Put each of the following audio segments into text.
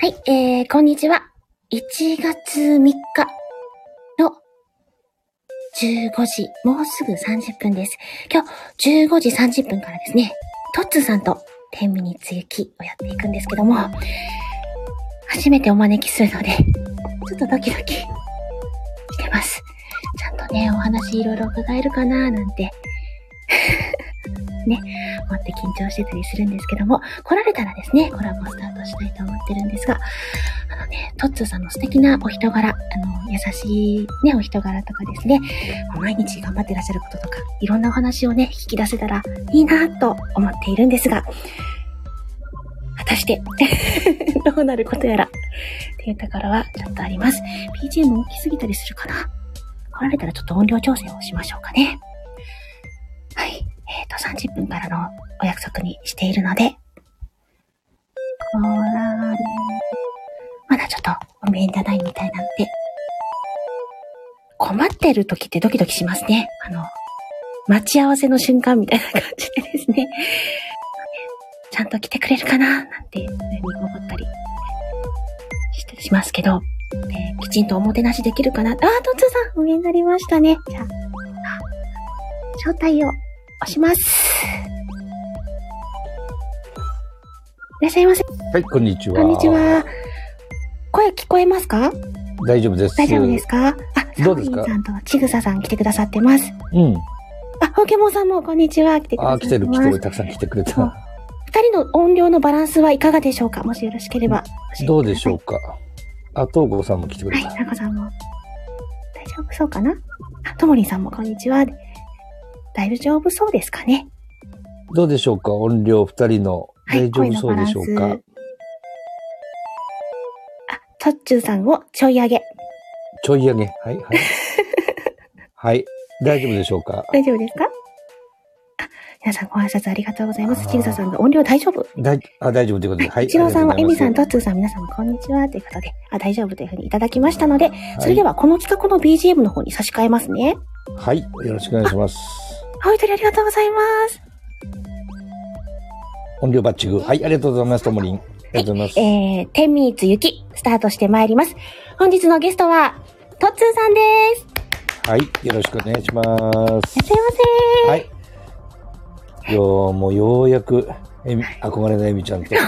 はい、えー、こんにちは。1月3日の15時、もうすぐ30分です。今日15時30分からですね、トッツーさんと10ミニッツ行きをやっていくんですけども、初めてお招きするので、ちょっとドキドキしてます。ちゃんとね、お話いろいろ伺えるかなーなんて、ね、思って緊張してたりするんですけども、来られたらですね、コラボスタートしたいと思ってるんですが、あのね、トッツーさんの素敵なお人柄、あの、優しいね、お人柄とかですね、毎日頑張ってらっしゃることとか、いろんなお話をね、引き出せたらいいなと思っているんですが、果たして、どうなることやら、っていうところはちょっとあります。BGM 大きすぎたりするかな？来られたらちょっと音量調整をしましょうかね。はい。えっ、と、30分からのお約束にしているので、こら、まだちょっとお見えいただいみたいなので、困ってる時ってドキドキしますね。あの、待ち合わせの瞬間みたいな感じでですね、ちゃんと来てくれるかななんていうふうに思ったりしてしますけど、えーきちんとおもてなしできるかなあー、トッツさん、お見えになりましたね。じゃ、あ招待を押します。いらっしゃいませ。はい、こんにちは。こんにちは。声聞こえますか？大丈夫です。大丈夫ですか？あ、どうですかさんとちぐささん来てくださってます。うん。あ、ホケモンさんもこんにちは。来てくださってます。来てる来てる。たくさん来てくれた。二人の音量のバランスはいかがでしょうか？もしよろしければ。どうでしょうか？あ、東郷さんも来てくれはい、た。なこさんも。大丈夫そうかな？あ、ともりんさんもこんにちは。大丈夫そうですかね？どうでしょうか？音量二人の。はい、大丈夫そうでしょうか？あ、トッチューさんをちょい上げ。ちょい上げ。はい、はい。はい。大丈夫でしょうか？大丈夫ですか？あ、皆さんご挨拶ありがとうございます。ちぐささんが音量大丈夫？だいあ、大丈夫ということで。はい。一郎さんはエミさん、トと。ッツーさん、皆さんこんにちはということで、あ、大丈夫というふうにいただきましたので、それではこの企画の BGM の方に差し替えますね。はい。よろしくお願いします。はい、とりありがとうございます。音量バッチグ。はい、ありがとうございます。ともりん。ありがとうございます。えー、10ミニッツ雪、スタートしてまいります。本日のゲストは、トッツーさんです。はい。よろしくお願いします。いらっしゃいませはい。いやーもうようやく、えみ、憧れのエミちゃんと。憧れ？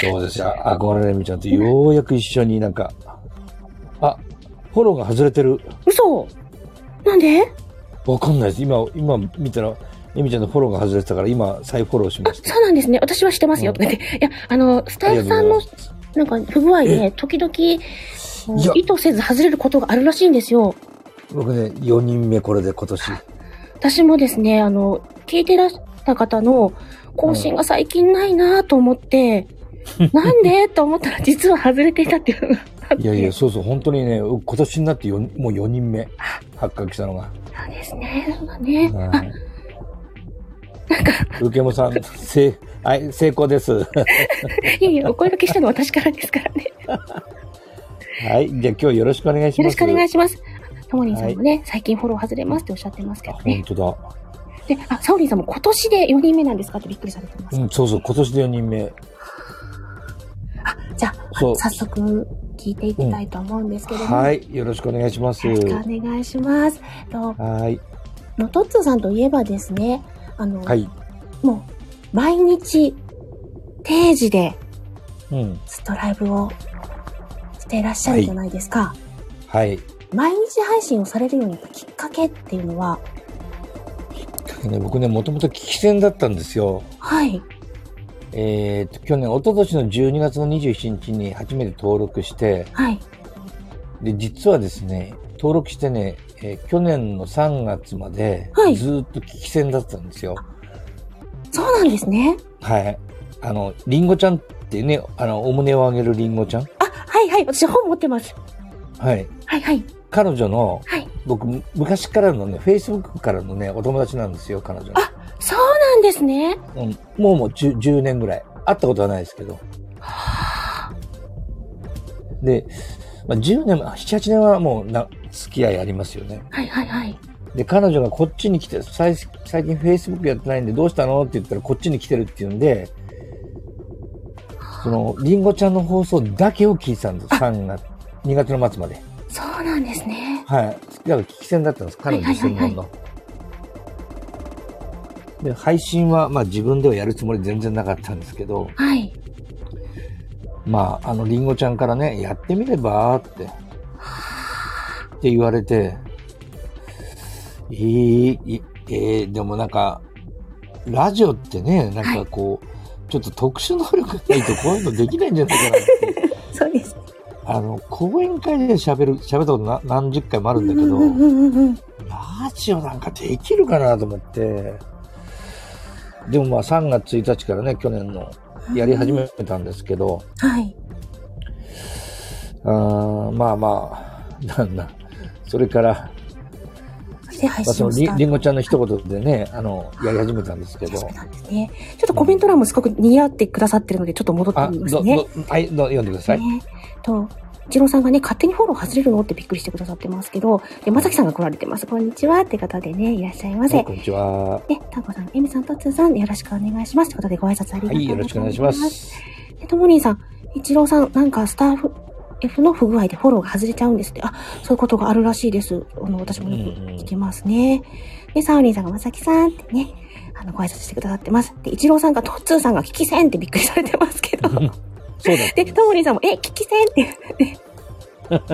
そうですよ。憧れのエミちゃんとようやく一緒になんか、あ、フォローが外れてる。嘘なんで？わかんないです。今、今見たら、エミちゃんのフォローが外れてたから、今再フォローしました。そうなんですね。私はしてますよ。うんとか言っていや、あの、スタッフさんの、なんか不具合で、時々、意図せず外れることがあるらしいんですよ。僕ね、4人目これで今年。私もですね、あの、聞いてらした方の更新が最近ないなと思って、なんで？と思ったら実は外れていたっていうのが。いやいや、そうそう、本当にね、今年になってよもう4人目、発覚したのが。そうですね。そうだね。あ、はい。ウケモさん、せい、はい、成功です。いやいや、お声掛けしたのは私からですからね。はい。じゃあ今日よろしくお願いします。よろしくお願いしします。ともりんさんもね、最近フォロー外れますっておっしゃってますけど本ね。当だ。で、あ、サオリンさんも今年で4人目なんですかってびっくりされてます。うん、そうそう、今年で4人目。じゃあ、早速聞いていきたいと思うんですけども。。はいい。よろしくお願いします。よろしくお願いします。と、はい。のトッツーさんといえばですね、あの、はい。もう、毎日、定時で、うん。ストライブをしていらっしゃるじゃないですか。はい。毎日配信をされるようになったきっかけっていうのは、ね、僕ね、もともと聞き戦だったんですよ。はい。えっ、と、去年、一昨年の12月の27日に初めて登録して、はい。で、実はですね、登録してね、えー去年の3月まではい、ずーっと聞き戦だったんですよ。そうなんですね。はい。あの、リンゴちゃんってね、あの、お胸を上げるリンゴちゃん？あ、はいはい。私本持ってます。はい。はいはい。彼女の、はい。僕、昔からのね、Facebook からのね、お友達なんですよ、彼女。あそうなんですね。うん、もうもう 10, 10年ぐらい。会ったことはないですけど。で、まあ、10年、7、8年はもうな、付き合いありますよね。はいはいはい。で、彼女がこっちに来て、最最近 Facebook やってないんでどうしたの？って言ったらこっちに来てるって言うんで、その、りんごちゃんの放送だけを聞いてたんです。3月、2月の末まで。そうなんですね。はい。だから聞き戦だったんです。彼女専門の。で、配信は、まあ自分ではやるつもり全然なかったんですけど、はい。まあ、あの、りんごちゃんからね、やってみればって、って言われて、いい、いえーでもなんか、ラジオってね、なんかこう、ちょっと特殊能力がないとこういうのできないんじゃないかなって。そうです。あの、講演会で喋る、喋ったことな何十回もあるんだけど。ラジオなんかできるかなと思って、でもまあ3月1日からね、去年のやり始めたんですけど、はい。あーまあまあ、なんだ、それから、そして配信をスタートりりんごちゃんの一言でね、あの、やり始めたんですけどね。ちょっとコメント欄もすごく似合ってくださってるので、ちょっと戻ってあ、みますね。はい、ど読んでください。ねと、一郎さんがね、勝手にフォロー外れるの？ってびっくりしてくださってますけど、で、まさきさんが来られてます。こんにちはって方でね、いらっしゃいませ。はいこんにちは。ね、タンコさん、エミさん、トッツーさん、よろしくお願いします。ということで、ご挨拶ありがとうございます。はい、よろしくお願いします。で、ともりんさん、一郎さん、なんかスタッフ、F の不具合でフォローが外れちゃうんですって。あ、そういうことがあるらしいです。あの、私もよく聞きますね。で、サオリンさんがまさきさんってね、あの、ご挨拶してくださってます。で、一郎さんがトッツーさんが聞き戦ってびっくりされてますけど。そうだ。で、ともりんさんも、え、聞き戦って。言って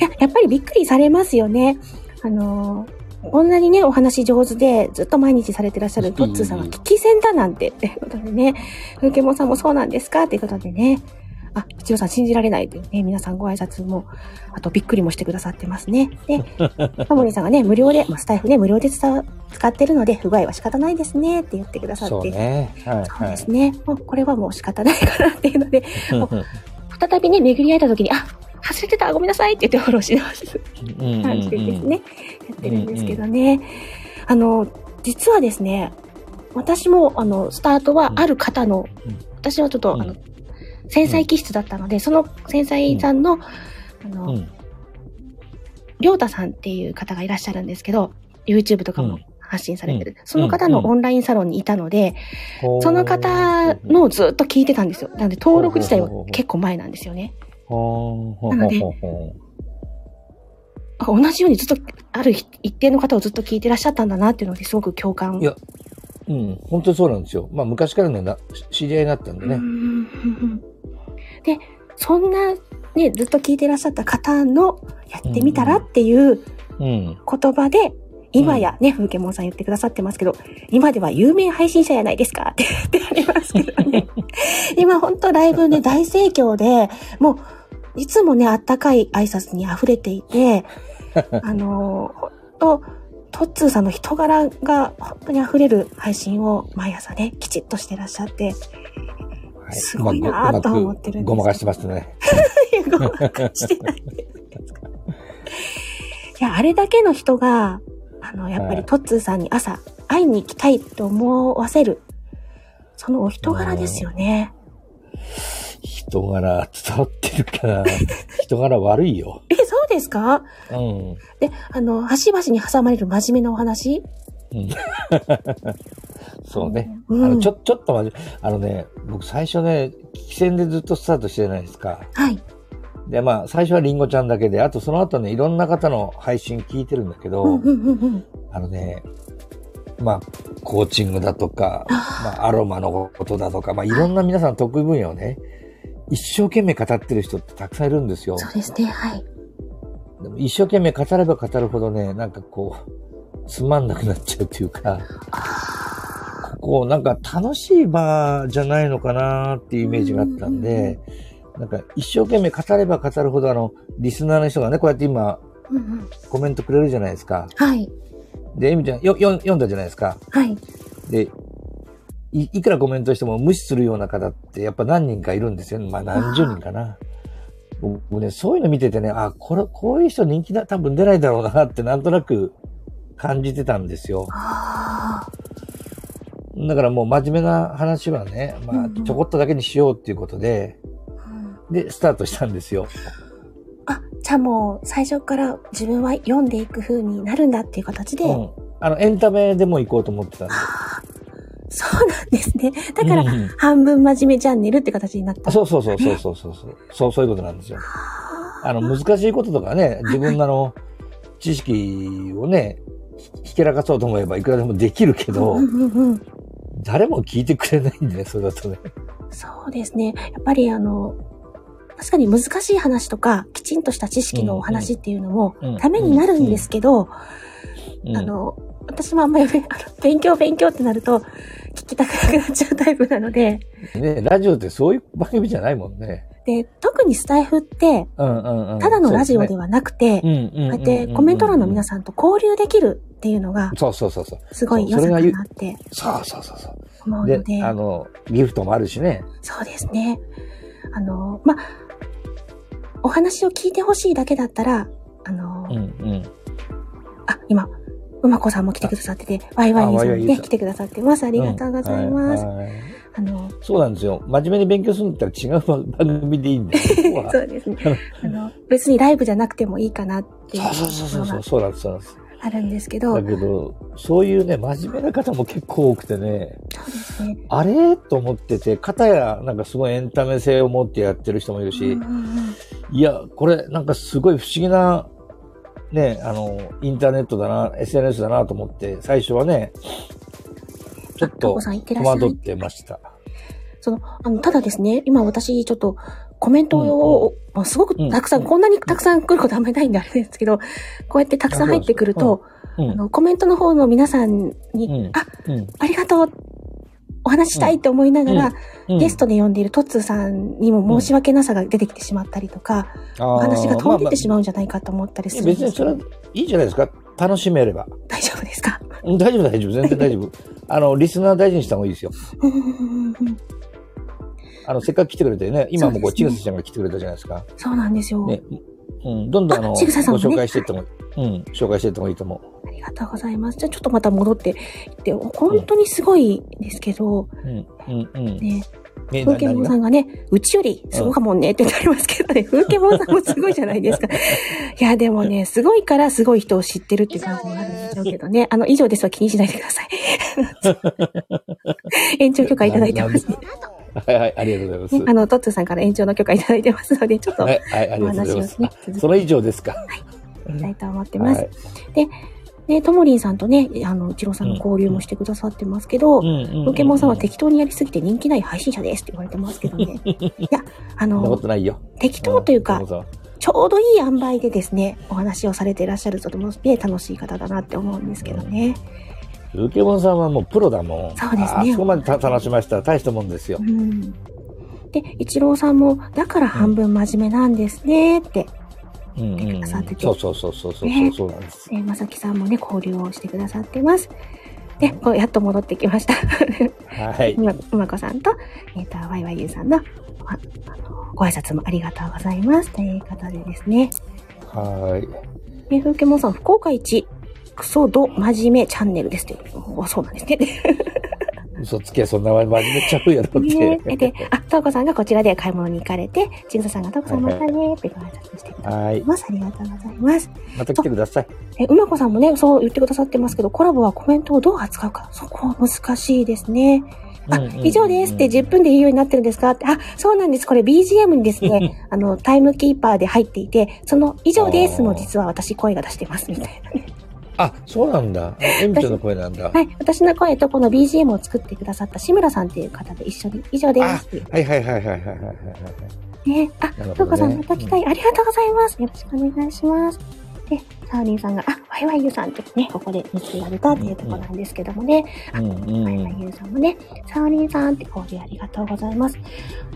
や、やっぱりびっくりされますよね。あのーこんなにね、お話上手で、ずっと毎日されてらっしゃるトッツーさんが聞き戦だなんて、ってことでね、風景もんさんもそうなんですか？っていうことでね、あ、一応さん信じられないというね、皆さんご挨拶も、あとびっくりもしてくださってますね。で、タモリンさんがね、無料で、まあ、スタイフね、無料で使ってるので、不具合は仕方ないですね、って言ってくださって。そうね。はい、そうはい。ですね。もうこれはもう仕方ないかなっていうので、うん再びね、巡り合えた時に、あ、外れてたごめんなさいって言ってフォローします。感じでですね、やってるんですけどね。あの、実はですね、私も、あの、スタートはある方の、うん私はちょっと、うんあの、繊細気質だったので、その繊細さんの、あの、うん。りょうたさんっていう方がいらっしゃるんですけど、YouTube とかもうん発信されてる。うんその方のオンラインサロンにいたので、ほうその方のをずっと聞いてたんですよ。なので登録自体は結構前なんですよね。なので同じようにずっと、ある一定の方をずっと聞いてらっしゃったんだなっていうのですごく共感。いやうん、本当にそうなんですよ。まあ昔からね、な知り合いになったんでねう。んで、そんなね、ずっと聞いてらっしゃった方のやってみたらっていううん。言葉で、今やね、風景モンさん言ってくださってますけど、今では有名配信者やないですか？って言ってありますけどね。今ほんとライブね、大盛況で、もう、いつもね、あったかい挨拶に溢れていて、あのー、ほんと、トッツーさんの人柄が本当に溢れる配信を毎朝ね、きちっとしてらっしゃって、はいすごいなぁと思ってるんですごまかしてますね。ごまかしてない。いや、あれだけの人が、あの、やっぱはいりトッツーさんに朝会いに行きたいと思わせる、そのお人柄ですよね。人柄伝わってるかな。人柄悪いよ。え、そうですか？うん。で、あの、端々に挟まれる真面目なお話？うん そうね。うんあの、ちょ、ちょっと待って、あのね、僕最初ね、聞き戦でずっとスタートしてないですか。はい。で、まあ、最初はリンゴちゃんだけで、あとその後ね、いろんな方の配信聞いてるんだけど。あのね、まあ、コーチングだとか、まあ、アロマのことだとか、まあ、いろんな皆さん得意分野をね、一生懸命語ってる人ってたくさんいるんですよ。そうですね、はい。でも一生懸命語れば語るほどね、なんかこう、つまんなくなっちゃうっていうか、ここなんか楽しい場じゃないのかなっていうイメージがあったんで、なんか一生懸命語れば語るほどあの、リスナーの人がね、こうやって今。コメントくれるじゃないですか。はい。で、エミちゃんよよ読んだじゃないですか。はい。で、いいくらコメントしても無視するような方ってやっぱ何人かいるんですよね。まあ何十人かな。僕ね、そういうの見ててね、あ、これ、こういう人人気だ、多分出ないだろうなってなんとなく感じてたんですよ。だからもう真面目な話はね、まあちょこっとだけにしようっていうことで、うんで、スタートしたんですよ。あ、じゃあもう最初から自分は読んでいく風になるんだっていう形で、うん。あの、エンタメでも行こうと思ってたんで。そうなんですね。だから、うん半分真面目チャンネルって形になった。そうそうそうそうそうそうそう。そう、そういうことなんですよ。あの、難しいこととかね、自分のあの、知識をね、ひひけらかそうと思えばいくらでもできるけど、うんうんうん。誰も聞いてくれないんでね、それだとね。そうですね。やっぱりあの、確かに難しい話とか、きちんとした知識のお話っていうのもうん、ためになるんですけど、うんあの、私もあんまり、勉強勉強ってなると、聞きたくなくなっちゃうタイプなので、ね、ラジオってそういう番組じゃないもんね。で、特にスタイフって、うんうんうん。ただのラジオでは、はなくて。こうやってコメント欄の皆さんと交流できるっていうのが、そうそうそうそう。すごい良さかなってそうそうそうそう。思うので、で、あの、ギフトもあるしね。そうですね。あの、ま、お話を聞いてほしいだけだったら、あの、うんうん。あ、今、うまこさんも来てくださってて、ワイワイユーさんもね、来てくださってます。ありがとうございます。うんはいはいあの、そうなんですよ。真面目に勉強するんだったら違う番 組でいいんだよ。ここはそうですね。あの、別にライブじゃなくてもいいかなっていうそうそうそうそう。そうなんです、そうなんです。あるんですけど、だけど、そういうね、真面目な方も結構多くてね、そうですね。あれ？と思ってて、片やなんかすごいエンタメ性を持ってやってる人もいるし、うんうんうんいや、これなんかすごい不思議な、ね、あの、インターネットだな、SNS だなと思って、最初はね、ちょっあと戸惑ってました。その、あの、ただですね、今私ちょっとコメントを、まあすごくたくさん、うん。こんなにたくさん来ることあんまりないんであれですけど、こうやってたくさん入ってくると、うん。あの、コメントの方の皆さんに、うん。あ、うん。ありがとう、お話ししたいって思いながら、うんゲストで呼んでいるトッツーさんにも申し訳なさが出てきてしまったりとか、お話が飛んでってしまうんじゃないかと思ったりするんですけど、別にそれはいいじゃないですか。楽しめれば。大丈夫ですか？うん大丈夫大丈夫。全然大丈夫。あの、リスナー大事にした方がいいですよ。うんうんうんうんあの、せっかく来てくれてね、今もこう、うねぐさちゃんが来てくれたじゃないですか。そうなんですよ。ね。うん、どんどんあの、ごあね紹介していっても、うん、紹介していってもいいと思ありがとうございます。じゃあちょっとまた戻っていって、本当にすごいですけど、う。うん、うん、うん。ね、ね風景モンさんがね、うちよりすごかもんねってなりますけどね、風景モンさんもすごいじゃないですか。いや、でもね、すごいからすごい人を知ってるっていう感じになるんでしょうけどね。あの、以上ですは気にしないでください。延長許可いただいてますね。はいはい、ありがとうございます。ねあの、トッツーさんから延長の許可いただいてますので、ちょっとはい、はい、ありおがとうございます。話をねそれ以上ですか。けたいと思ってます。はい。で、ともりんさんとね、あの、一郎さんの交流もしてくださってますけど、うん、うん。ポケモンさんはそ適当にやりすぎて人気ない配信者ですって言われてますけどね。いや、あの、とないよ。適当というかうちょうどいい塩梅でですね、お話をされていらっしゃるとてもね、楽しい方だなって思うんですけどね。ルケモンさんはもうプロだもん。そうですねあそこまでた楽しませたら大したもんですよう。ん。で、一郎さんも、だから半分真面目なんですねって、うんうんうんくださっててそうそうそうそうそう、ねそうなんです。えーまさきさんもね、交流をしてくださってます。で、こうやっと戻ってきました。はい。うまこさんと、えっ、と、ワイワイユーさんの、ああの、ご挨拶もありがとうございます。ということでですね。はい。えー、ふうけもんさん、福岡一、クソド真面目チャンネルですって。おそうなんですね。嘘つけ、そんな真面目ちゃうやろって。ねで、あ、とうこさんがこちらで買い物に行かれて、ちぐささんがとうこさんまたねってご挨拶してくださはいい。ます。ありがとうございます。また来てください。え、うまこさんもね、そう言ってくださってますけど、コラボはコメントをどう扱うか、そこは難しいですね。あ、うんうんうん以上ですって10分で言うようになってるんですかって、あ、そうなんです。これ BGM にですね、あの、タイムキーパーで入っていて、その以上ですも実は私声が出してますみたいなね。あ、そうなんだ。あエミちゃんの声なんだ。はい。私の声とこの BGM を作ってくださった志村さんっていう方で一緒に、以上です。はいはいはいはいはいはいはい。ね、あ、なるほどねとうこさんまた機会ありがとうございます。よろしくお願いします。で、サーリンさんが、あ、ワイワイユーさんってね、ここで見つけられたっていうところなんですけどもね、うんうんワイワイユーさんもね、サーリンさんって交流ありがとうございます。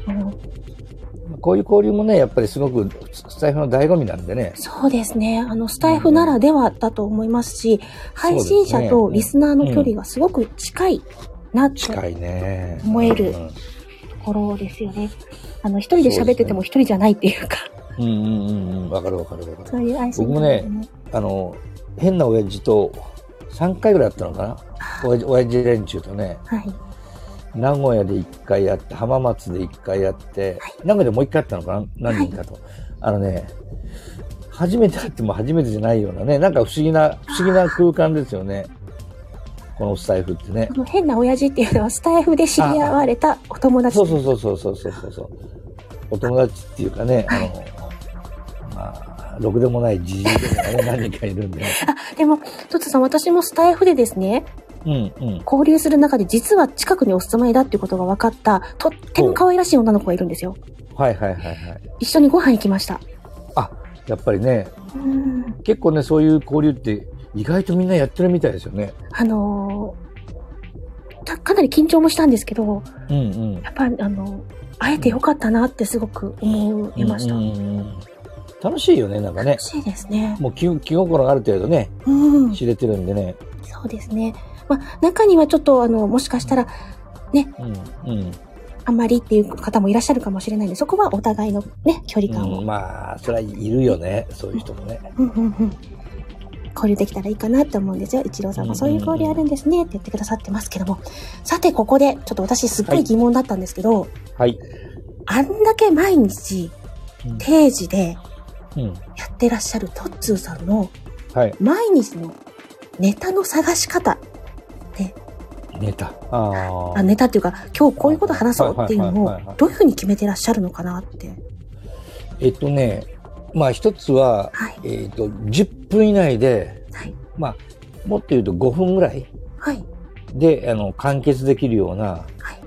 あの、こういう交流もね、やっぱりすごくスタイフの醍醐味なんでね。そうですね。あの、スタイフならではだと思いますし、配信者とリスナーの距離がすごく近いなって近いね。思えるうんところですよね。あの、一人で喋ってても一人じゃないっていうか、うんうんうんうん。わかるわかるわかる。そういう相性僕もねあの、変な親父と3回ぐらいやったのかな。親父連中とね、はい。名古屋で1回やって、浜松で1回やって、名古屋でもう1回やったのかな？何人かと。あのね、初めて会っても初めてじゃないようなね、なんか不思議な、不思議な空間ですよね。このスタイフってねこ。の変な親父っていうのはスタイフで知り合われたお友達。そうそうそうそうそうそうそう。お友達っていうかね、あの、まあ、ろくでもないじじいでもね、何人かいるんでね。あ、でも、トツさん、私もスタイフでですね、うんうん。交流する中で実は近くにお住まいだっていうことが分かった、とっても可愛らしい女の子がいるんですよ。はいはいはいはい。一緒にご飯行きました。あ、やっぱりね、うん。結構ね、そういう交流って意外とみんなやってるみたいですよね。あのかなり緊張もしたんですけど、うんうん。やっぱりあの、会えてよかったなってすごく思いました。うんうんうん楽しいよね、なんかね楽。しいですね。もう気気心がある程度ね、うん。知れてるんでね。そうですね。まあ、中にはちょっと、あの、もしかしたら、うん。うん。あんまりっていう方もいらっしゃるかもしれないんで、そこはお互いのね、距離感を、うん、まあ、それはいるよね、そういう人もね。うんうんうん交流できたらいいかなって思うんですよ。一郎さんもそういう交流あるんですねって言ってくださってますけども。さて、ここで、ちょっと私すっごい疑問だったんですけど、はい。あんだけ毎日うん定時でうん。やってらっしゃるトッツーさんのはい。毎日のネタの探し方、ネタ。ああ。あネタっていうか、今日こういうこと話そうっていうのをどういうふうに決めてらっしゃるのかなって。えっとね、まあ一つは、はい。えっと、10分以内で、はい。まあ、もっと言うと5分ぐらいはい。で、あの、完結できるような、はい。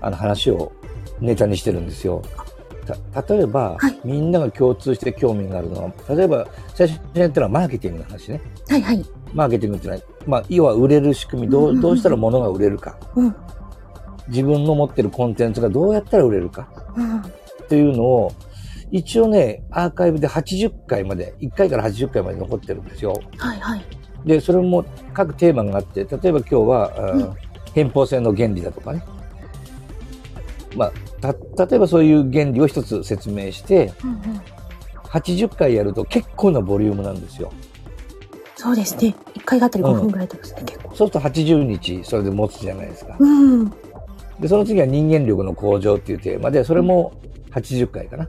あの話をネタにしてるんですよ。た例えば、はいみんなが共通して興味があるのは、例えば、最初にやったのはマーケティングの話ね。はい。はい。マーケティングってのは、まあ、要は売れる仕組み、どう、どうしたら物が売れるか。うん。自分の持ってるコンテンツがどうやったら売れるか。うん。っていうのを、一応ね、アーカイブで80回まで、1回から80回まで残ってるんですよ。はい。はい。で、それも各テーマがあって、例えば今日は、うん偏方性の原理だとかね。まあ、た、例えばそういう原理を一つ説明して、うんうん。80回やると結構なボリュームなんですよ。そうですね。1回あたり5分ぐらいですね、結構。そうすると80日それで持つじゃないですか。うん。で、その次は人間力の向上っていうテーマで、それも80回かな。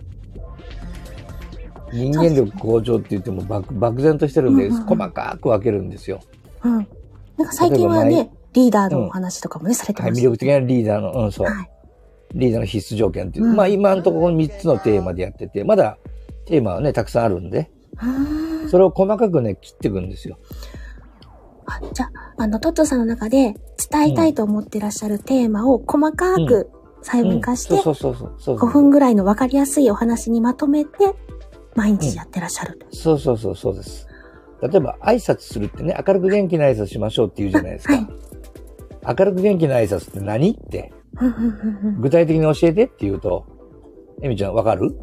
人間力向上って言っても漠漠然としてるんで、うんうんうん細かく分けるんですよ。うん。なんか最近はね、リーダーのお話とかもね、されてはい、ます魅力的なリーダーの、うん、そう。はい。リーダーの必須条件っていう。うんまあ今のところ3つのテーマでやってて、まだテーマはね、たくさんあるんで、それを細かくね、切っていくんですよ。あじゃあ、あの、トットさんの中で伝えたいと思ってらっしゃるテーマを細かく細分化して、うんそうそうそうそう。5分ぐらいの分かりやすいお話にまとめて、毎日やってらっしゃると。そうそうそう、そうです。例えば、挨拶するってね、明るく元気な挨拶しましょうって言うじゃないですか。はい明るく元気な挨拶って何って、うんうんうんうん具体的に教えてって言うと、エミちゃんわかる？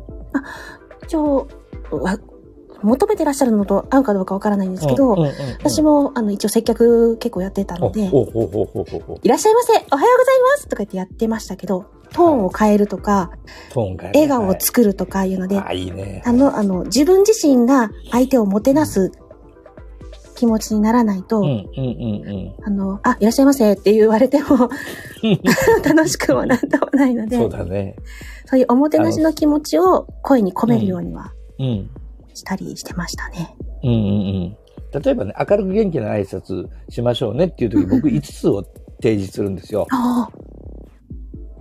一応、わ求めてらっしゃるのと合うかどうかわからないんですけど、うんうんうんうん私も、あの、一応接客結構やってたので、いらっしゃいませおはようございますとか言ってやってましたけど、トーンを変えるとか、トーン変え笑顔を作るとかいうので、あ、いいね。あの、あの、自分自身が相手をもてなす気持ちにならないと、うんうんうんあの、あ、いらっしゃいませって言われても 楽しくもなんともないのうん。で、そうだね。そういうおもてなしの気持ちを声に込めるようにはうん。したりしてましたね。うんうんうん。例えばね、明るく元気な挨拶しましょうねっていう時、僕5つを提示するんですよ。ああ、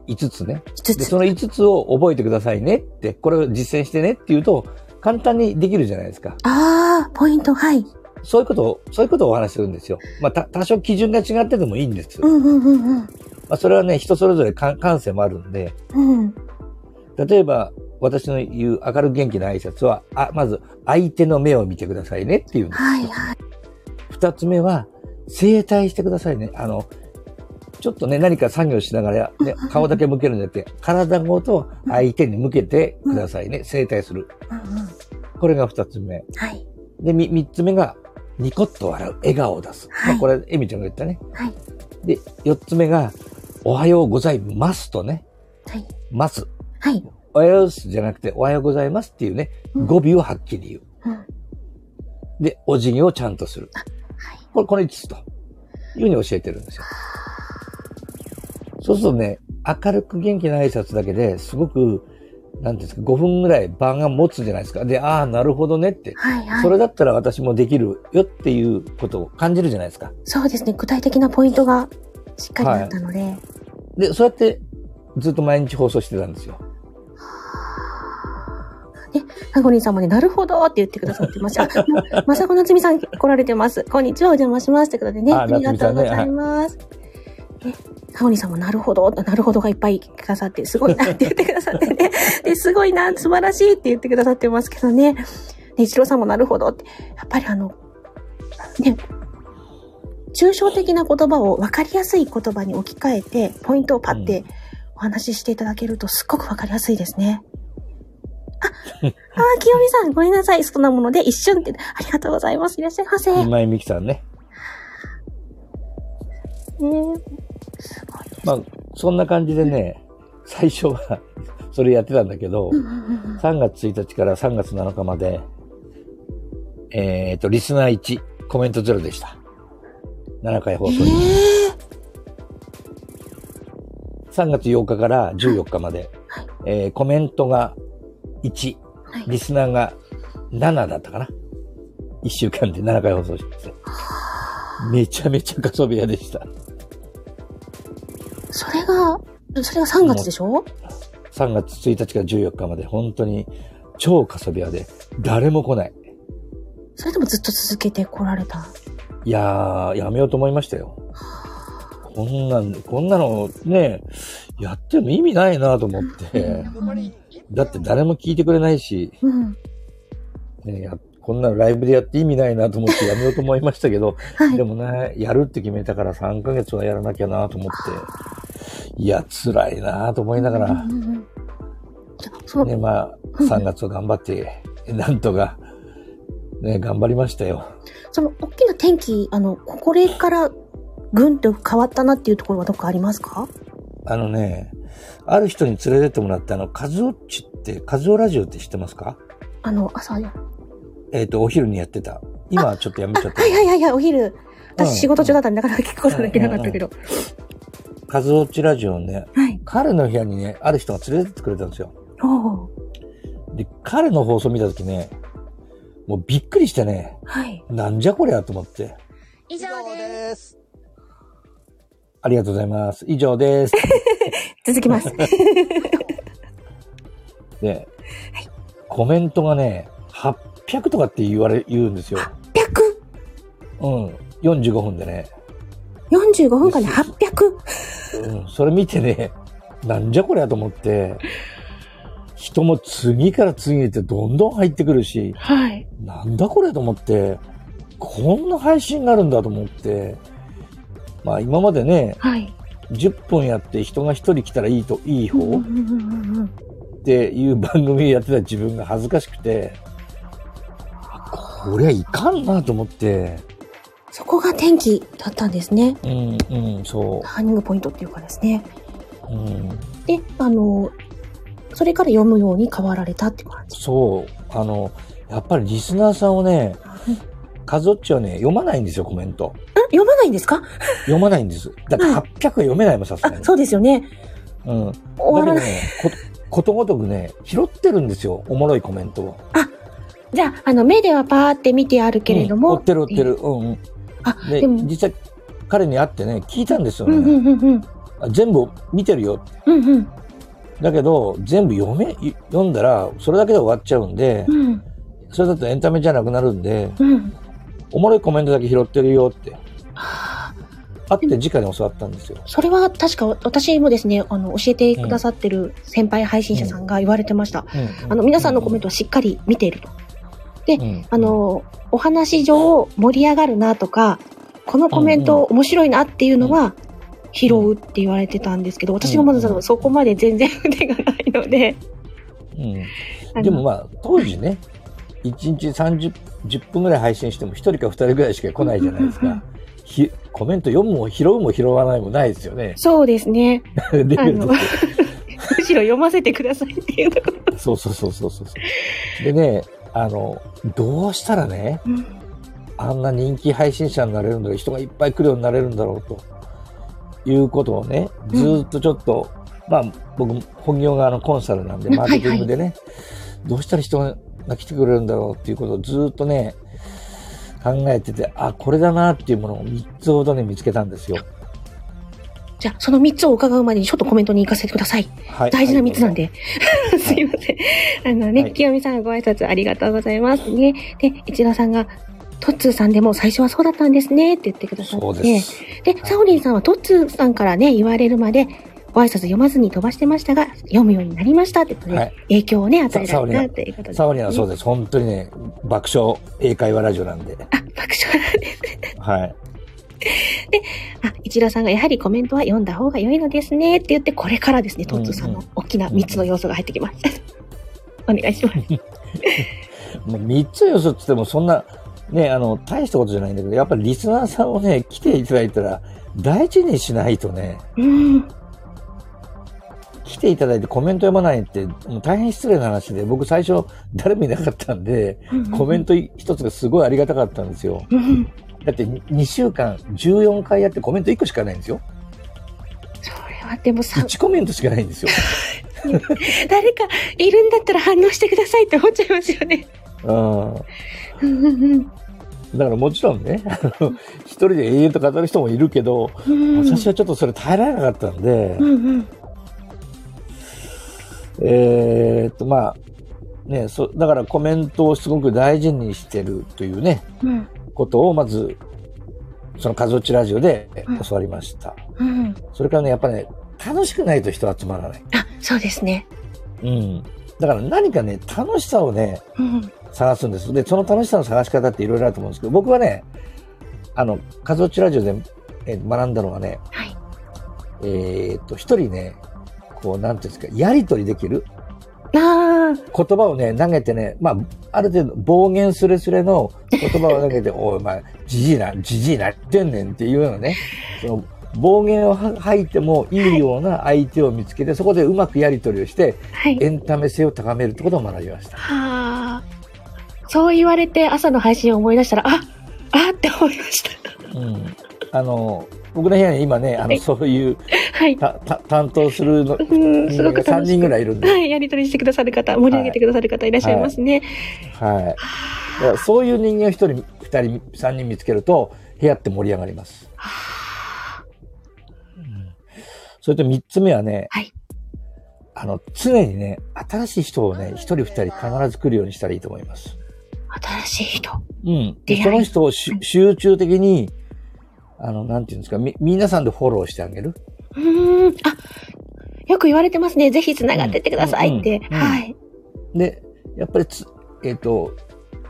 5つね。5で、つ。その5つを覚えてくださいねって、これを実践してねっていうと、簡単にできるじゃないですか。ああ、ポイント、はい。そういうことを、そういうことをお話しするんですよ。まあ、た、多少基準が違っててもいいんです。まうんうんうんうん。あ、それはね、人それぞれ感感性もあるんで、うん。例えば、私の言う明るく元気な挨拶は、あ、まず、相手の目を見てくださいねっていうんです。はいはい。二つ目は、整体してくださいね。あの、ちょっとね、何か作業しながら、ね、顔だけ向けるんじゃなくて、体ごと相手に向けてくださいね。整体する。これが二つ目。はい。で、み、三つ目が、ニコッと笑う。笑顔を出す。はいまあ、これ、エミちゃんが言ったね。はい。で、四つ目が、おはようございますとね。はい。ます。はい。おはようすじゃなくて、おはようございますっていうね、うん語尾をはっきり言う。で、お辞儀をちゃんとする。これ、これ5つと。いうふうに教えてるんですよ。そうするとね、明るく元気な挨拶だけですごくなんていうんですか、5分ぐらい場が持つじゃないですか。で、ああ、なるほどねって。はいはい。それだったら私もできるよっていうことを感じるじゃないですか。そうですね。具体的なポイントがしっかりあったので。で、そうやってずっと毎日放送してたんですよ。ね、ハゴニーさんもね、なるほどって言ってくださってます。あ、もう、まさこなつみさん来られてます。こんにちは、お邪魔します。ということでね、あありがとうございます。ね、ハゴニーさんもなるほど、なるほどがいっぱいくださって、すごいなって言ってくださってね。で、すごいな、素晴らしいって言ってくださってますけどね。ね、一郎さんもなるほどって。やっぱりあの、ね、抽象的な言葉を分かりやすい言葉に置き換えて、ポイントをパッてお話ししていただけるとすっごく分かりやすいですね。あ、あー、清美さん、ごめんなさい。そんなもので一瞬って、ありがとうございます。いらっしゃいませ。ね今井美樹さんね。すごいです。まあ、そんな感じでね、最初はそれやってたんだけどう、んうんうん3月1日から3月7日まで、えっ、と、リスナー1、コメント0でした。7回放送に。3月8日から14日まで、はいえーコメントが1、はいリスナーが7だったかな。1週間で7回放送してて。めちゃめちゃガソ部屋でした。それが、それが3月でしょ？3月1日から14日まで本当に超過疎部屋で誰も来ない。それでもずっと続けてこられた？いやー、やめようと思いましたよ。こんなん、こんなのね、やっても意味ないなと思って。だって誰も聞いてくれないし、うん。ね、やこんなのライブでやって意味ないなと思ってやめようと思いましたけど、はいで。もね、やるって決めたから3ヶ月はやらなきゃなと思って、いや、辛いなと思いながら、ね、まあ、3月を頑張って、なんとか、ね、頑張りましたよ。その、大きな天気、あの、これから、ぐんと変わったなっていうところはどこかありますか？あのね、ある人に連れてってもらって、あの、カズオッチって、カズオラジオって知ってますか？あの、朝、あ、えっ、と、お昼にやってた。今はちょっとやめちゃった。はいはいはいはい、お昼。うん私仕事中だったんで、なかなか聞くことができなかったけど。カズオッチラジオね、はい。彼の部屋にね、ある人が連れてってくれたんですよ。で、彼の放送見たときね、もうびっくりしてね、はい。なんじゃこりゃと思って。以上です。す。ありがとうございます。以上です。続きます。で、コメントがね、800とかって言われ、言うんですよ。100!45 うん。45分でね。分間で 800! うん。それ見てね、なんじゃこりゃと思って、人も次から次へってどんどん入ってくるし、はい。なんだこれと思って、こんな配信があるんだと思って、まあ今までね、はい。10分やって人が1人来たらいいと、いい方？っていう番組やってた自分が恥ずかしくて、こりゃいかんなと思って、そこが天気だったんですね。うん、うん、そターニングポイントっていうかですね。う、うん、で、あの、それから読むように変わられたって感じ。そう、あの、やっぱりリスナーさんをね、カズオッチはね、読まないんですよ、コメント。ん読まないんですか？読まないんです。だって800は読めないもん、さすがあ、に。そうですよね。うん。終わらない。ね、こことごとくね、拾ってるんですよ。おもろいコメントを。じゃあ、あの、目ではパーって見てあるけれども。うん追ってる追ってる。うんうん。あ、ででも、実際、彼に会ってね、聞いたんですよね。うんうんうんうん。あ全部見てるよ。うんうん。だけど、全部読め、い読んだら、それだけで終わっちゃうんで、うん。それだとエンタメじゃなくなるんで、うん。おもろいコメントだけ拾ってるよって、はあ会って直に教わったんですよ。それは確か私もですね、あの、教えてくださってる先輩配信者さんが言われてました。うんあの、皆さんのコメントをしっかり見ていると。うんあ、の、お話上盛り上がるなとか、このコメント面白いなっていうのは拾うって言われてたんですけど、私もまだそこまで全然腕がないので。うんでもまあ、当時ね、1日30、10分ぐらい配信しても1人か2人ぐらいしか来ないじゃないですか。ひコメント読むも拾うも拾わないもないですよね。そうですね。レベルとあのして むしろ読ませてくださいっていうところ。そうそうそうそうそう。でね、あの、どうしたらね、うんあんな人気配信者になれるんだろう、人がいっぱい来るようになれるんだろうと、いうことをね、ずーっとちょっとまあ、僕、本業があのコンサルなんで、うんマーケティングでね、どうしたら人が来てくれるんだろうっていうことをずっとね、考えてて、あ、これだなっていうものを3つほどね、見つけたんですよ。じゃあ、その3つを伺うまでにちょっとコメントに行かせてください。はい。大事な3つなんで。で。すいません。あのね、はい清美さんご挨拶ありがとうございますね。で、一田さんが、トッツーさんでも最初はそうだったんですねって言ってくださって。そうです。で、サオリンさんはトッツーさんからね、言われるまで、ご挨拶読まずに飛ばしてましたが、読むようになりましたってことで、はい影響をね、与えられたということで、サオリンはそうでです。本当にね、爆笑英会話ラジオなんで。あ、爆笑なんです。はい。あ、一田さんがやはりコメントは読んだ方が良いのですねって言って、これからですね、トッツーさんの大きな3つの要素が入ってきます。お願いします。もう3つ要素って言ってもそんな、ね、あの、大したことじゃないんだけど、やっぱりリスナーさんをね、来ていただいたら、大事にしないとね、うん。来ていただいてコメント読まないって、もう大変失礼な話で、僕最初誰もいなかったんで、コメント一つがすごいありがたかったんですよ。うん。だって2週間14回やってコメント1個しかないんですよ。それはでもさ、1コメントしかないんですよ。誰かいるんだったら反応してくださいって思っちゃいますよね。うん。だからもちろんね、一人で永遠と語る人もいるけど、うん私はちょっとそれ耐えられなかったんで、うんうん。えーっと、まあ、ね、そ、だからコメントをすごく大事にしてるというね、うん。ことをまず、その数落ちラジオでうん教わりました。うん。それからね、やっぱね、楽しくないと人は集まらない。あ、そうですね。うん。だから何かね、楽しさをね、うん。探すんです。で、その楽しさの探し方っていろいろあると思うんですけど、僕はね、あの、数落ちラジオでえ学んだのはね、はい。えーっと、一人ね、こう、なんていうんですか、やりとりできる？ああ、言葉をね、投げてね、まあ、ある程度暴言すれすれの言葉を投げて、おい、お前、じじいな、じじいなってんねんっていうようなね、その暴言を吐いてもいいような相手を見つけて、そこでうまくやり取りをして、はい。エンタメ性を高めるってことを学びました。はあ。そう言われて朝の配信を思い出したら、あ、あって思いました。うん。あの、僕の部屋に今ね、あの、はいそういう、はい。た、た、担当するの、うん、すごく3楽しく。人ぐらいいるんで、はい。やりとりしてくださる方、盛り上げてくださる方いらっしゃいますね。はい。だからそういう人間を一人、二人、三人見つけると、部屋って盛り上がります。それと三つ目はね、はいあの、常にね、新しい人をね、一人二人必ず来るようにしたらいいと思います。新しい人。うん。でその人をし集中的に、あの、なんていうんですか、み、皆さんでフォローしてあげる？うーん。あ、よく言われてますね。ぜひ繋がってってくださいって。はい。で、やっぱりつ、えっ、と、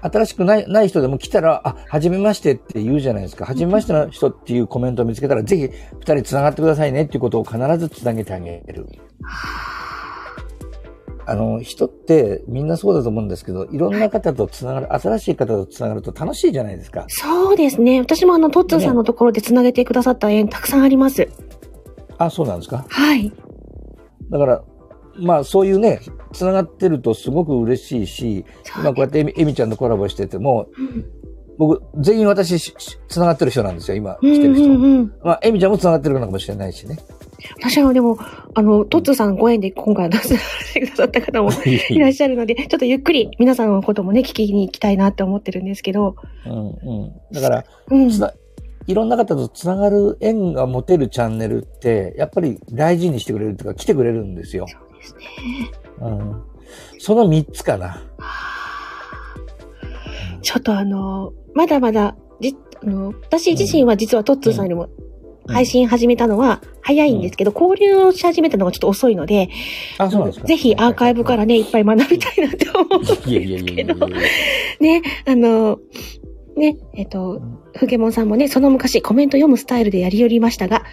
新しくない、ない人でも来たら、あ、はじめましてって言うじゃないですか。はじめましての人っていうコメントを見つけたら、ぜひ二人繋がってくださいねっていうことを必ず繋げてあげる。あの、人ってみんなそうだと思うんですけど、いろんな方と繋がる、新しい方と繋がると楽しいじゃないですか。そうですね。私もあの、トッツーさんのところで繋げてくださった縁たくさんあります。あ、そうなんですか？はい。だから、まあそういうね、繋がってるとすごく嬉しいし、今こうやってエミエミちゃんとコラボしてても、うん僕、全員私し、し繋がってる人なんですよ、今、うん来てる人。うんうん。まあ、エミちゃんも繋がってるのかもしれないしね。私はでも、あの、トッツーさんご縁で今回出してくださった方も いらっしゃるので、ちょっとゆっくり皆さんのこともね、聞きに行きたいなって思ってるんですけど、うんうん。だから、うん。つないろんな方と繋がる縁が持てるチャンネルって、やっぱり大事にしてくれるというか、来てくれるんですよ。そうですね。うん。その三つかな。ちょっとあの、まだまだ、じ、あの、私自身は実はトッツーさんよりも配信始めたのは早いんですけど、交流をし始めたのがちょっと遅いので、あ、そうなんですか。ぜひアーカイブからね、いっぱい学びたいなって思うんですいやいやいやいやいやいや。ね、あの、ね、えっと、ふけもんさんもね、その昔コメント読むスタイルでやりよりましたが、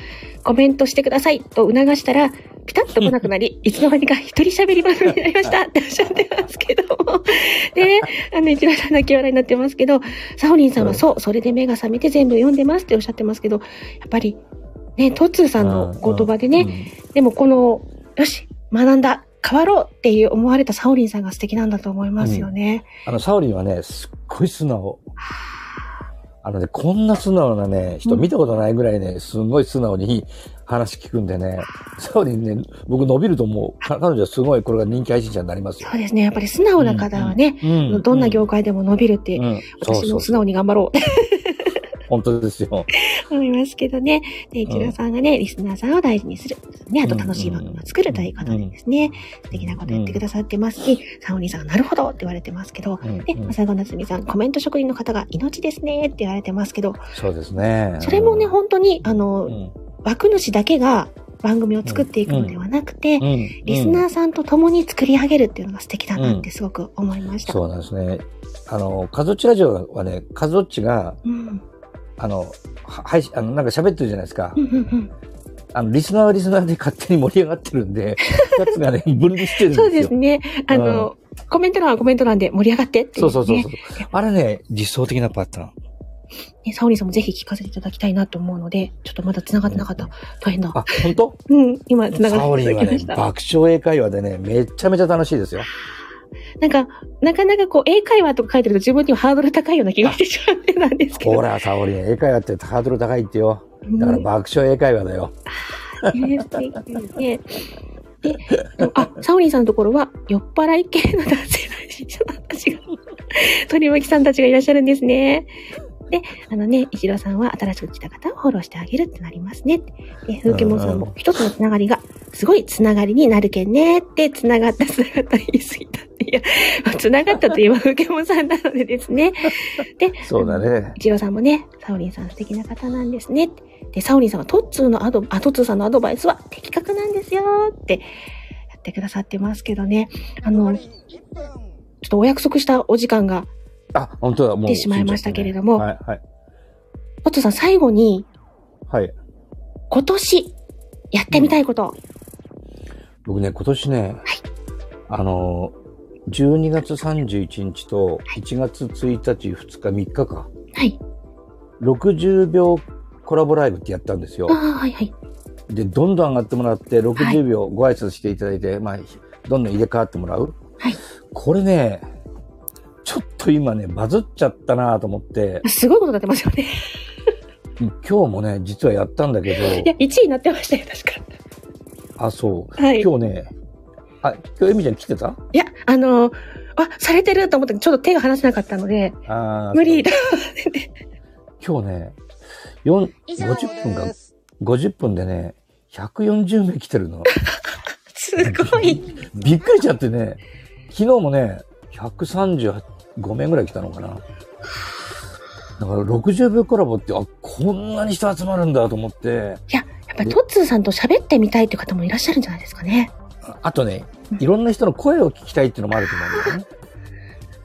コメントしてくださいと促したら、ピタッと来なくなり、いつの間にか一人喋り番組になりましたっておっしゃってますけども。で、あの、一番さん泣き笑いになってますけど、サオリンさんはそう、それで目が覚めて全部読んでますっておっしゃってますけど、やっぱり、ね、トッツーさんの言葉でね、うん、でもこの、よし、学んだ、変わろうっていう思われたサオリンさんが素敵なんだと思いますよね。あの、サオリンはね、すっごい素直。あのね、こんな素直なね、人うん見たことないぐらいね、すんごい素直に話聞くんでね、そうにね、僕伸びると思う。か彼女はすごいこれが人気配信者になりますよそ。うですね。やっぱり素直な方はね、うん、うんどんな業界でも伸びるって、うん、そうそう私も素直に頑張ろう本当ですよ。思いますけどね。で、一郎さんがね、リスナーさんを大事にする。ね、あと楽しい番組を作るということでですね、素敵なこと言ってくださってますし、サオニーさんがなるほどって言われてますけど、うんで、うんまさん、コメント職人の方が命ですねって言われてますけど、そうですね。それもね、本当に、あの、うん、枠主だけが番組を作っていくのではなくて、うん、リスナーさんと共に作り上げるっていうのが素敵だなってすごく思いました。そうなんですね。あの、カズッチラジオはね、カズッチが、うん。あの、は配信、あの、なんか喋ってるじゃないですかう。んうんうんあの、リスナーはリスナーで勝手に盛り上がってるんで、二つがね、分離してるんですよ。そうですね。あの、コメント欄はコメント欄で盛り上がってっていそうそうそうねそう。あれね、理想的なパターン。ね、サオリンさんもぜひ聞かせていただきたいなと思うので、ちょっとまだ繋がってなかった。大変だ。あ、本当？うん、今繋がサオっていリンはね。爆笑英会話でね、めちゃめちゃ楽しいですよ。なんか、なかなかこう、英会話とか書いてると自分にはハードル高いような気がしてしまってなんですけど。ほら、サオリン、英会話ってハードル高いってよ。うんだから爆笑英会話だよ。ね素敵ですね。で、あ、サオリンさんのところは、酔っ払い系の男性のたちが、鳥巻さんたちがいらっしゃるんですね。で、あのね、一郎さんは新しく来た方をフォローしてあげるってなりますね。で、風景もんさんうんも一つのつながりが、すごいつながりになるけんねって、つながったつながった言い過ぎたって。いや、つながったといえば風景もんさんなのでですね。で、そうだね。一郎さんもね、サオリンさん素敵な方なんですね。で、サオリンさんはトッツーのアド、あ、トッツーさんのアドバイスは的確なんですよってやってくださってますけどね。あの、ちょっとお約束したお時間が、あ、本当だ、もう。来てしまいましたけれどもはい、はい。トッツーさん最後にはい。今年やってみたいこと。僕ね、今年ね、あの、12月31日と1月1日、2日、3日か。はい。60秒コラボライブってやったんですよあ。あ、はいはい。で、どんどん上がってもらって、60秒ご挨拶していただいて、まあ、どんどん入れ替わってもらう。はい。これね、ちょっと今ね、バズっちゃったなと思って、すごいことになってますよね。今日もね、実はやったんだけいや、ど、1位になってましたよ、確か。あ、そう。はい。今日ね、あ、今日エミちゃん来てた？いや、あの、あ、されてると思って、ちょっと手が離せなかったので、あー無理だ。今日ね、4 50分が、50分でね、140名来てるの。すごい。びっくりしちゃってね、昨日もね、135名ぐらい来たのかな。だから60秒コラボって、あ、こんなに人集まるんだと思って、いや、やっぱりトッツーさんと喋ってみたいっていう方もいらっしゃるんじゃないですかね。ああとね、いろんな人の声を聞きたいっていうのもあると思うんだよね。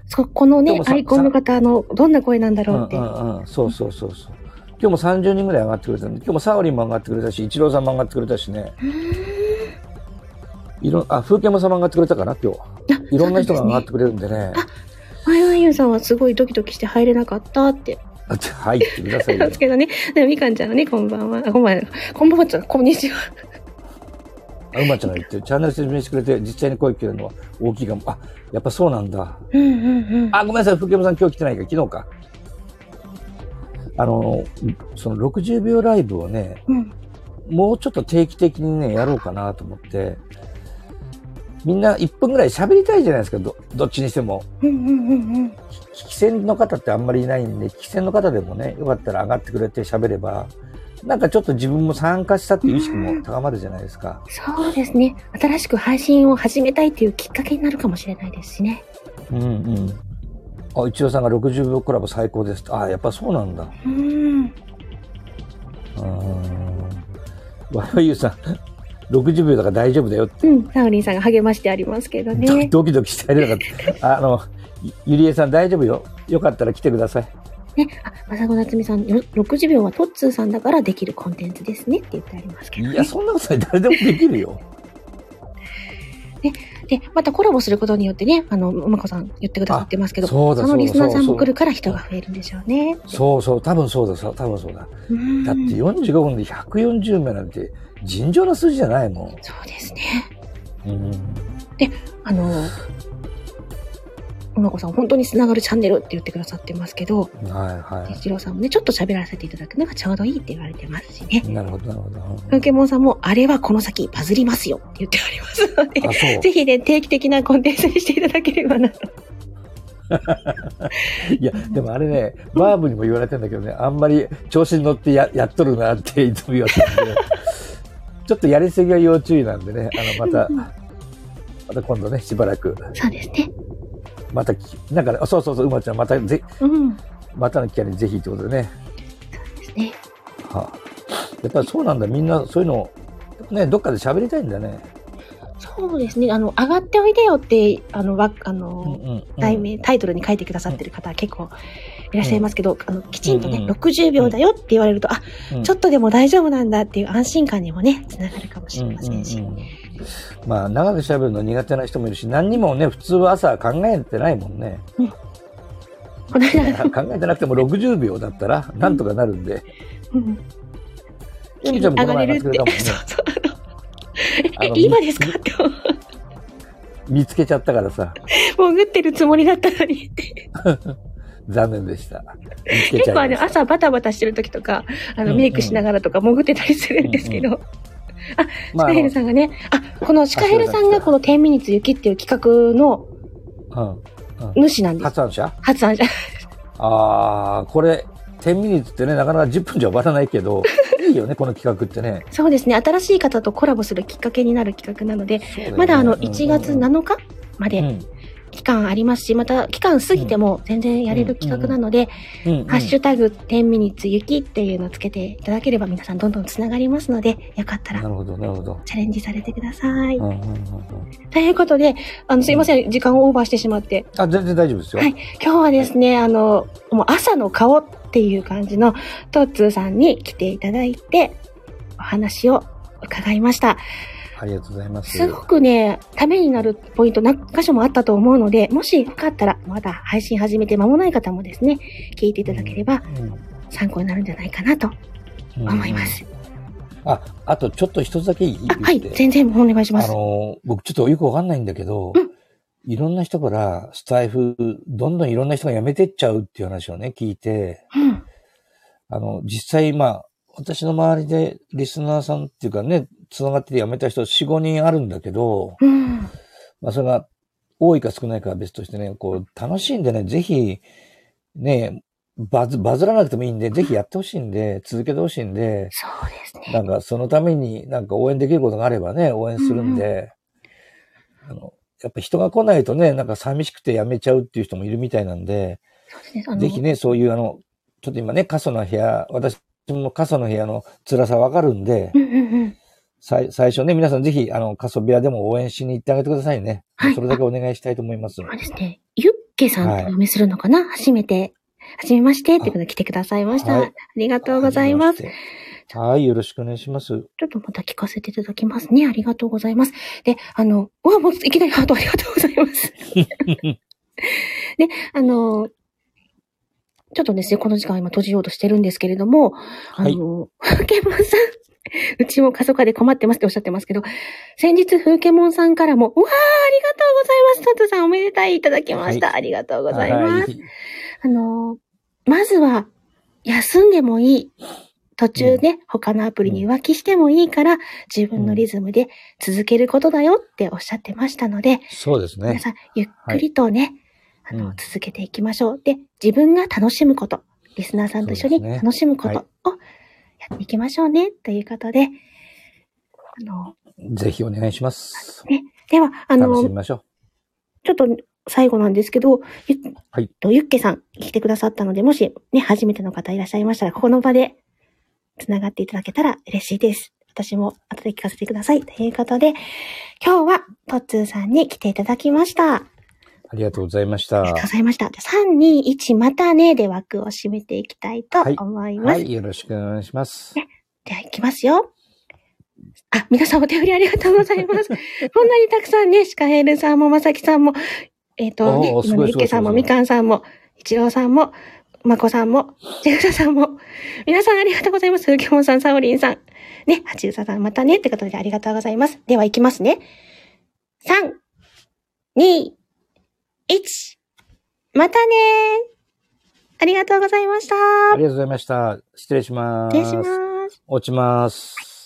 そこのねアイコンの方のどんな声なんだうんろうって。うんうん、そうそうそうそう。今日も30人ぐらい上がってくれたんで、今日もサオリンも上がってくれたし、イチローさんも上がってくれたしね。いろ、あ、風景もさんも上がってくれたかな、今日。あいろんな人が上がってくくれるんでね。マイワンユーさんはすごいドキドキして入れなかったって。入ってくださいよです。けどね。でもみかんちゃんはね、こんばんは。あ、こんばんは。こんばんはちゃん、こんにちは。あうまちゃんが言って、チャンネル説明してくれて、実際に声聞けるのは大きいかも。あ、やっぱそうなんだ。うんうんうん。あ、ごめんなさい、福山さん今日来てないから、昨日か。あの、その60秒ライブをね、うん。もうちょっと定期的にね、やろうかなと思って、みんな1分ぐらい喋りたいじゃないですか、どどっちにしても。うんうんうんうん。聞き戦の方ってあんまりいないんで、聞き戦の方でもね、よかったら上がってくれて喋れば、なんかちょっと自分も参加したっていう意識も高まるじゃないですか。そうですね。新しく配信を始めたいっていうきっかけになるかもしれないですしね。うんうん。あ、一郎さんが60秒コラボ最高です。あ、やっぱそうなんだ。うん。うーん。わわゆうさん、60秒だから大丈夫だよって。うん。サウリンさんが励ましてありますけどドね。ドキドキして入れなかった。あの、ゆゆりえさん大丈夫よ。よかったら来てください。ね。あ、まさごなつみさん、よ60秒はトッツーさんだからできるコンテンツですねって言ってありますけど、ね。いや、そんなことない。誰でもできるよ。で、またコラボすることによってね、あの、まこさん言ってくださってますけど、あそのリスナーさんも来るから人が増えるんでしょうね。そうそう、多分そうだ、そう多分そうだ。うんだって45分で140名なんて尋常な数字じゃないもそうですね。ん。うん。あの、うまこさん、本当に繋がるチャンネルって言ってくださってますけど、はいは一郎さんもね、ちょっと喋らせていただくのがちょうどいいって言われてますしね。い。なるほど、なるほど。ふうけもんさんも、あれはこの先バズりますよって言っておりますので。ぜひね、定期的なコンテンツにしていただければなと。いや、でもあれね、バーブにも言われてんだけどね、あんまり調子に乗ってややっとるなっていつも言われてるんで、ちょっとやりすぎは要注意なんでね、あの、また、また今度ね、しばらく、そうですね。またき、なんかね、あそうそうそう、うまちゃん、またぜ、うん。またの機会にぜひってことでね。ですね。はあ、やっぱりそうなんだ、みんなそういうの、ね、どっかで喋りたいんだよね。そうですね。あの、上がっておいでよって、あの、わ、あうんの、うんうん題名、タイトルに書いてくださってる方は結構いらっしゃいますけど、あの、きちんとね、うんうん60秒だよって言われると、あ、うんちょっとでも大丈夫なんだっていう安心感にもね、つながるかもしれませんし。まあ、長く喋るの苦手な人もいるし、何にもね、普通は朝考えてないもんね。この間、考えてなくても60秒だったら、なんとかなるんで。うんゆみちゃんもこの前話してくれたもんね。そうそう。え、今ですか？って思う見つけちゃったからさ、潜ってるつもりだったのにって。残念でした。結構あの。朝バタバタしてる時とか、あの、うんうんメイクしながらとか潜ってたりするんですけど、シまあ、カヘルさんがね、あ、このシカヘルさんがこの10ミニッツ雪っていう企画のうん。主なんです。発案者？発案者。ああ、これ、10ミニッツってね、なかなか10分じゃ終わらないけど、いいよね、この企画ってね。そうですね。新しい方とコラボするきっかけになる企画なので、ねまだあの、うん1月7日までうん期間ありますし、また期間過ぎても全然やれる企画なので、うんうんハッシュタグ10ミニッツ雪っていうのをつけていただければ皆さんどんどんつながりますので、よかったらなるほど、なるほど。チャレンジされてください。うんうんうんうんということで、あの、すいません、時間をオーバーしてしまって。あ、全然大丈夫ですよ。はい。今日はですね、あの、もう朝の顔っていう感じのトッツーさんに来ていただいて、お話を伺いました。ありがとうございます。すごくね、ためになるポイント何箇所もあったと思うので、もしよかったら、まだ配信始めて間もない方もですね、聞いていただければ参考になるんじゃないかなとうん思いま。す。あ、あとちょっと一つだけいいあ、はい、全然お願いしまあす。の、僕ちょっとよくわかんないんだけど、うんいろんな人からスタイフ、どんどんいろんな人が辞めてっちゃうっていう話をね、聞いて、うん。あの、実際、まあ、私の周りでリスナーさんっていうかね、繋がってて辞めた人4、5人あるんだけど、うん。まあ、それが多いか少ないかは別としてね、こう、楽しいんでね、ぜひ、ね、バズ、バズらなくてもいいんで、ぜひやってほしいんで、続けてほしいんで、そうですね。なんかそのためになんか応援できることがあればね、応援するんで、あの、やっぱ人が来ないとね、なんか寂しくて辞めちゃうっていう人もいるみたいなんで、そうですね。ぜひね、そういうあの、ちょっと今ね、過疎の部屋、私も過疎の部屋の辛さわかるんで。最最初ね、皆さんぜひ、あの、過疎部屋でも応援しに行ってあげてくださいね。はいそれだけお願いしたいと思います。そうですね。ユッケさんとお読みするのかな、初めて、初めましてってことで来てくださいました。はいありがとうございます。はい、よろしくお願いします。ちょっとまた聞かせていただきますね。ありがとうございます。で、あの、うわ、もういきなりハートありがとうございます。で、あの、ちょっとですね、この時間今閉じようとしてるんですけれども、あはい。の、フーケモンさん、うちも過疎化で困ってますっておっしゃってますけど、先日、フーケモンさんからも、うわー、ありがとうございます。トットさんおめでたいいただきました。はいありがとうございます。はいあの、まずは、休んでもいい。途中で他のアプリに浮気してもいいから、自分のリズムで続けることだよっておっしゃってましたので、そうですね。皆さん、ゆっくりとね、あの、うん続けていきましょう。で、自分が楽しむこと、リスナーさんと一緒に楽しむことはをやっていきましょうね、ということで、あの、ぜひお願いします。では、あの楽しみ、ましょちょっと最後なんですけど、ゆはいとゆっけさん来てくださったので、もしね、初めての方いらっしゃいましたら、ここの場で繋がっていただけたら嬉しいです。私も後で聞かせてください。ということで、今日はトッツーさんに来ていただきました。ありがとうございました。りがとうございました。じゃあ3、2、1、またねで枠を締めていきたいと思います。はい、よろしくお願いします。では、いきますよ。あ、皆さんお手振りありがとうございます。こんなにたくさんね、シカヘルさんもまさきさんも、えっ、と、ね今のゆさんも、みかんさんも、いちろうさんも、まこさんも、ジェフサさんも、皆さんありがとうございます。ふうきもんさん、さおりんさん。ね、はちうささん、またね、ってことでありがとうございます。では、いきますね。3、2、1、またねありがとうございました。ありがとうございました。失礼します。失礼します。落ちます。